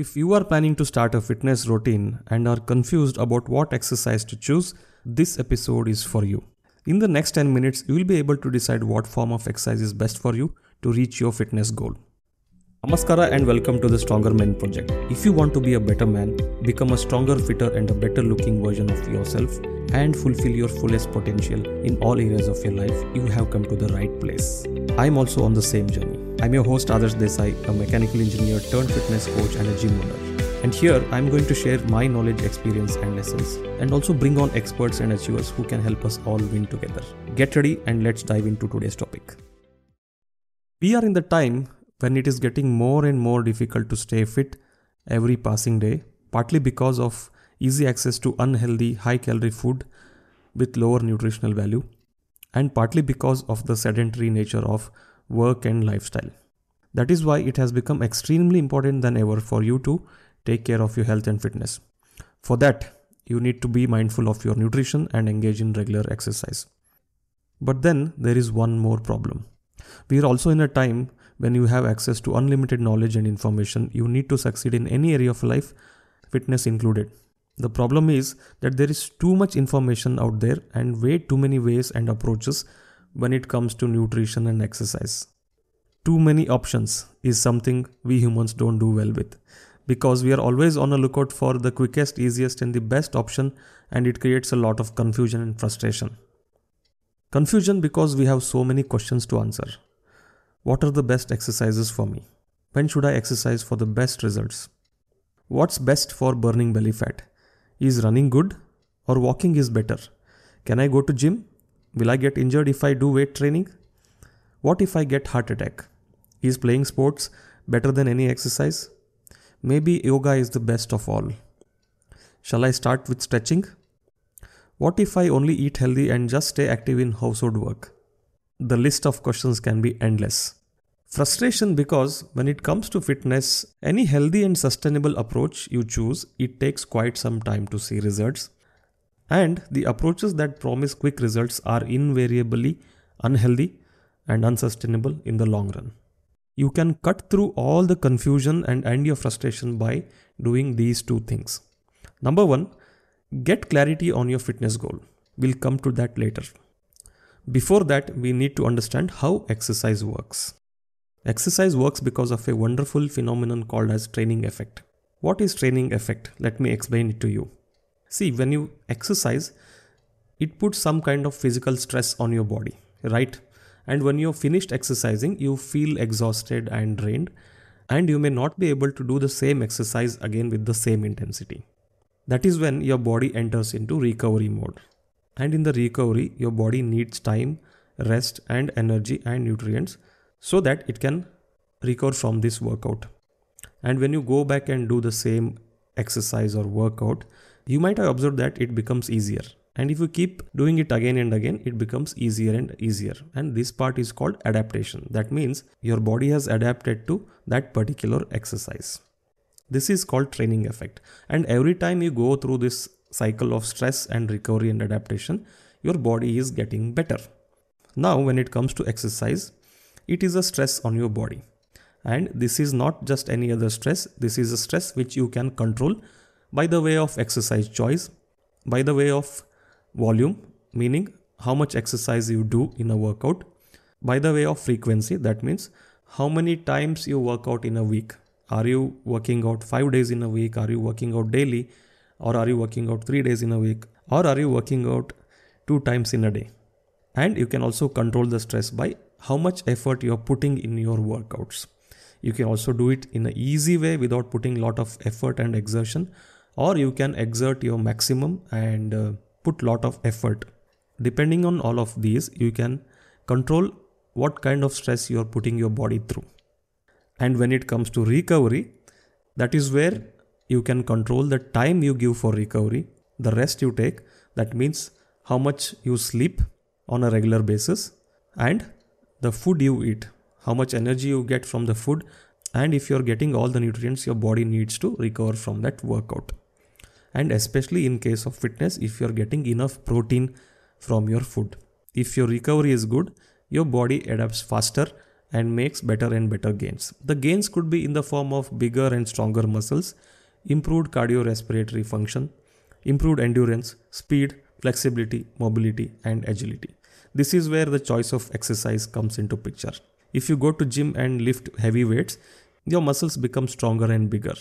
If you are planning to start a fitness routine and are confused about what exercise to choose, this episode is for you. In the next 10 minutes, you will be able to decide what form of exercise is best for you to reach your fitness goal. Namaskara and welcome to the Stronger Men Project. If you want to be a better man, become a stronger, fitter, and a better looking version of yourself, and fulfill your fullest potential in all areas of your life, you have come to the right place. I'm also on the same journey. I'm your host Adarsh Desai, a mechanical engineer turned fitness coach and a gym owner. And here I'm going to share my knowledge, experience, and lessons, and also bring on experts and achievers who can help us all win together. Get ready and let's dive into today's topic. We are in the time when it is getting more and more difficult to stay fit every passing day, partly because of easy access to unhealthy, high calorie food with lower nutritional value, and partly because of the sedentary nature of work and lifestyle. That is why it has become extremely important than ever for you to take care of your health and fitness. For that, you need to be mindful of your nutrition and engage in regular exercise. But then there is one more problem. We are also in a time when you have access to unlimited knowledge and information you need to succeed in any area of life, fitness included. The problem is that there is too much information out there and way too many ways and approaches when it comes to nutrition and exercise. Too many options is something we humans don't do well with because we are always on a lookout for the quickest, easiest, and the best option, and it creates a lot of confusion and frustration. Confusion because we have so many questions to answer. What are the best exercises for me? When should I exercise for the best results? What's best for burning belly fat? Is running good or walking is better? Can I go to gym? Will I get injured if I do weight training? What if I get heart attack? Is playing sports better than any exercise? Maybe yoga is the best of all. Shall I start with stretching? What if I only eat healthy and just stay active in household work? The list of questions can be endless. Frustration because when it comes to fitness, any healthy and sustainable approach you choose, it takes quite some time to see results. And the approaches that promise quick results are invariably unhealthy and unsustainable in the long run. You can cut through all the confusion and end your frustration by doing these two things. Number one, get clarity on your fitness goal. We'll come to that later. Before that, we need to understand how exercise works. Exercise works because of a wonderful phenomenon called as training effect. What is training effect? Let me explain it to you. See, when you exercise, it puts some kind of physical stress on your body, right? And when you're finished exercising, you feel exhausted and drained, and you may not be able to do the same exercise again with the same intensity. That is when your body enters into recovery mode. And in the recovery, your body needs time, rest, and energy and nutrients so that it can recover from this workout. And when you go back and do the same exercise or workout, you might have observed that it becomes easier. And if you keep doing it again and again, it becomes easier and easier. And this part is called adaptation. That means your body has adapted to that particular exercise. This is called training effect. And every time you go through this cycle of stress and recovery and adaptation, your body is getting better. Now, when it comes to exercise, it is a stress on your body. And this is not just any other stress, this is a stress which you can control by the way of exercise choice, by the way of volume, meaning how much exercise you do in a workout, by the way of frequency, that means how many times you work out in a week. Are you working out five days in a week? Are you working out daily? Or are you working out three days in a week? Or are you working out two times in a day? And you can also control the stress by how much effort you're putting in your workouts. You can also do it in an easy way without putting lot of effort and exertion, or you can exert your maximum and uh, put lot of effort. Depending on all of these, you can control what kind of stress you are putting your body through. And when it comes to recovery, that is where you can control the time you give for recovery, the rest you take, that means how much you sleep on a regular basis, and the food you eat, how much energy you get from the food, and if you're getting all the nutrients your body needs to recover from that workout. And especially in case of fitness, if you're getting enough protein from your food. If your recovery is good, your body adapts faster and makes better and better gains. The gains could be in the form of bigger and stronger muscles, improved cardiorespiratory function, improved endurance, speed, flexibility, mobility, and agility. This is where the choice of exercise comes into picture. If you go to gym and lift heavy weights, your muscles become stronger and bigger.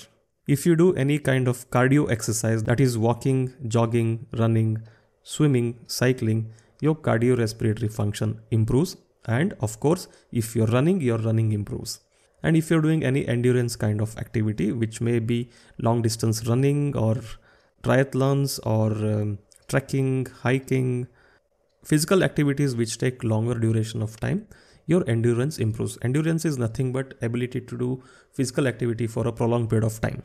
If you do any kind of cardio exercise that is walking, jogging, running, swimming, cycling, your cardiorespiratory function improves and of course if you're running your running improves and if you're doing any endurance kind of activity which may be long distance running or triathlons or um, trekking hiking physical activities which take longer duration of time your endurance improves. Endurance is nothing but ability to do physical activity for a prolonged period of time.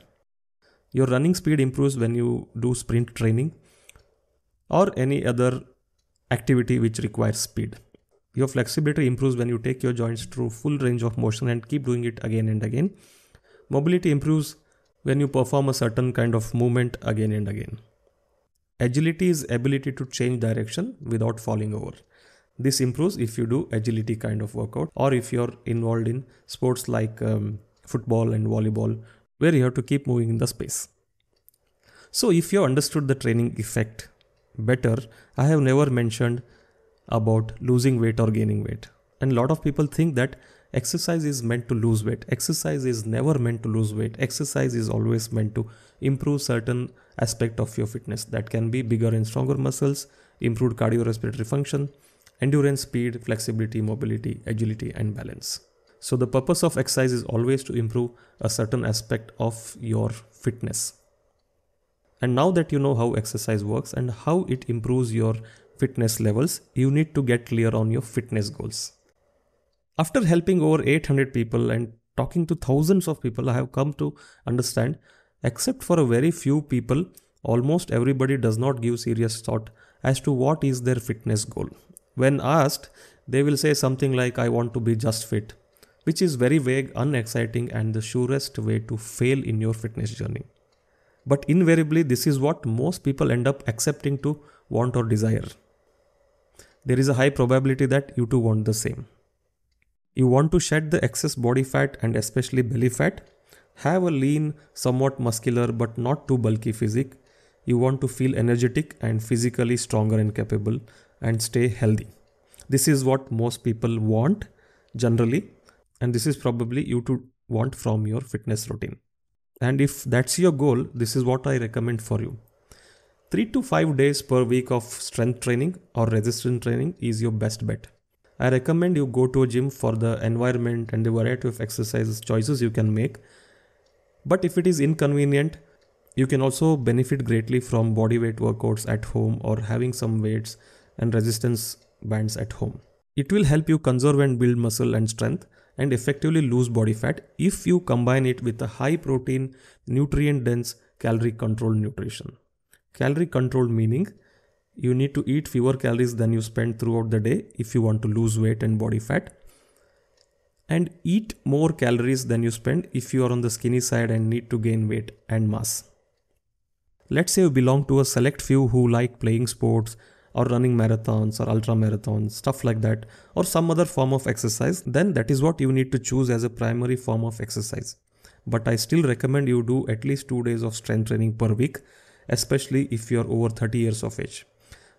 Your running speed improves when you do sprint training or any other activity which requires speed your flexibility improves when you take your joints through full range of motion and keep doing it again and again. Mobility improves when you perform a certain kind of movement again and again. Agility is ability to change direction without falling over. This improves if you do agility kind of workout or if you're involved in sports like um, football and volleyball where you have to keep moving in the space. So if you understood the training effect better, I have never mentioned about losing weight or gaining weight. And a lot of people think that exercise is meant to lose weight. Exercise is never meant to lose weight. Exercise is always meant to improve certain aspect of your fitness. That can be bigger and stronger muscles, improved cardiorespiratory function, endurance, speed, flexibility, mobility, agility, and balance. So the purpose of exercise is always to improve a certain aspect of your fitness. And now that you know how exercise works and how it improves your fitness levels, you need to get clear on your fitness goals. After helping over 800 people and talking to thousands of people, I have come to understand, except for a very few people, almost everybody does not give serious thought as to what is their fitness goal. When asked, they will say something like, I want to be just fit, which is very vague, unexciting, and the surest way to fail in your fitness journey. But invariably, this is what most people end up accepting to want or desire there is a high probability that you too want the same. You want to shed the excess body fat and especially belly fat, have a lean, somewhat muscular but not too bulky physique. You want to feel energetic and physically stronger and capable and stay healthy. This is what most people want generally, and this is probably you to want from your fitness routine. And if that's your goal, this is what I recommend for you. 3 to 5 days per week of strength training or resistance training is your best bet. I recommend you go to a gym for the environment and the variety of exercises choices you can make. But if it is inconvenient, you can also benefit greatly from bodyweight workouts at home or having some weights and resistance bands at home. It will help you conserve and build muscle and strength and effectively lose body fat if you combine it with a high protein, nutrient dense, calorie controlled nutrition. Calorie control meaning you need to eat fewer calories than you spend throughout the day if you want to lose weight and body fat. And eat more calories than you spend if you are on the skinny side and need to gain weight and mass. Let's say you belong to a select few who like playing sports or running marathons or ultra marathons, stuff like that, or some other form of exercise, then that is what you need to choose as a primary form of exercise. But I still recommend you do at least two days of strength training per week especially if you're over 30 years of age.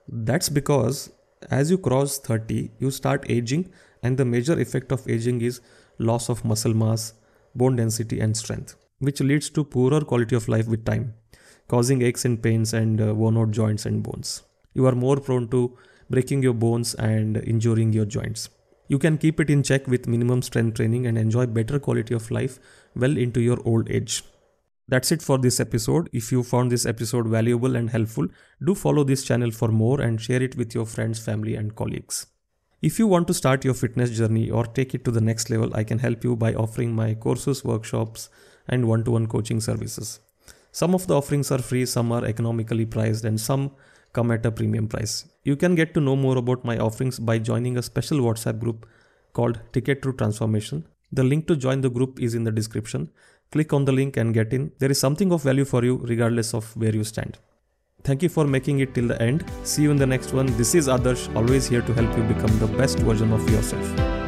That's because as you cross 30, you start aging, and the major effect of aging is loss of muscle mass, bone density, and strength, which leads to poorer quality of life with time, causing aches and pains and uh, worn out joints and bones. You are more prone to breaking your bones and injuring your joints. You can keep it in check with minimum strength training and enjoy better quality of life well into your old age. That's it for this episode. If you found this episode valuable and helpful, do follow this channel for more and share it with your friends, family, and colleagues. If you want to start your fitness journey or take it to the next level, I can help you by offering my courses, workshops, and one to one coaching services. Some of the offerings are free, some are economically priced, and some come at a premium price. You can get to know more about my offerings by joining a special WhatsApp group called Ticket to Transformation. The link to join the group is in the description. Click on the link and get in. There is something of value for you regardless of where you stand. Thank you for making it till the end. See you in the next one. This is Adarsh, always here to help you become the best version of yourself.